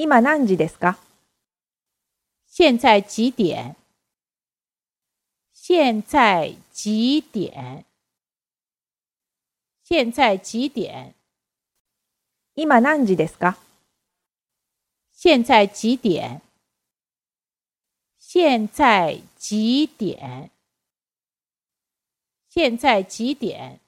今何時ですか？現在几点？现在几点？现在几点？今何時ですか？现在几点？现在几点？现在几点？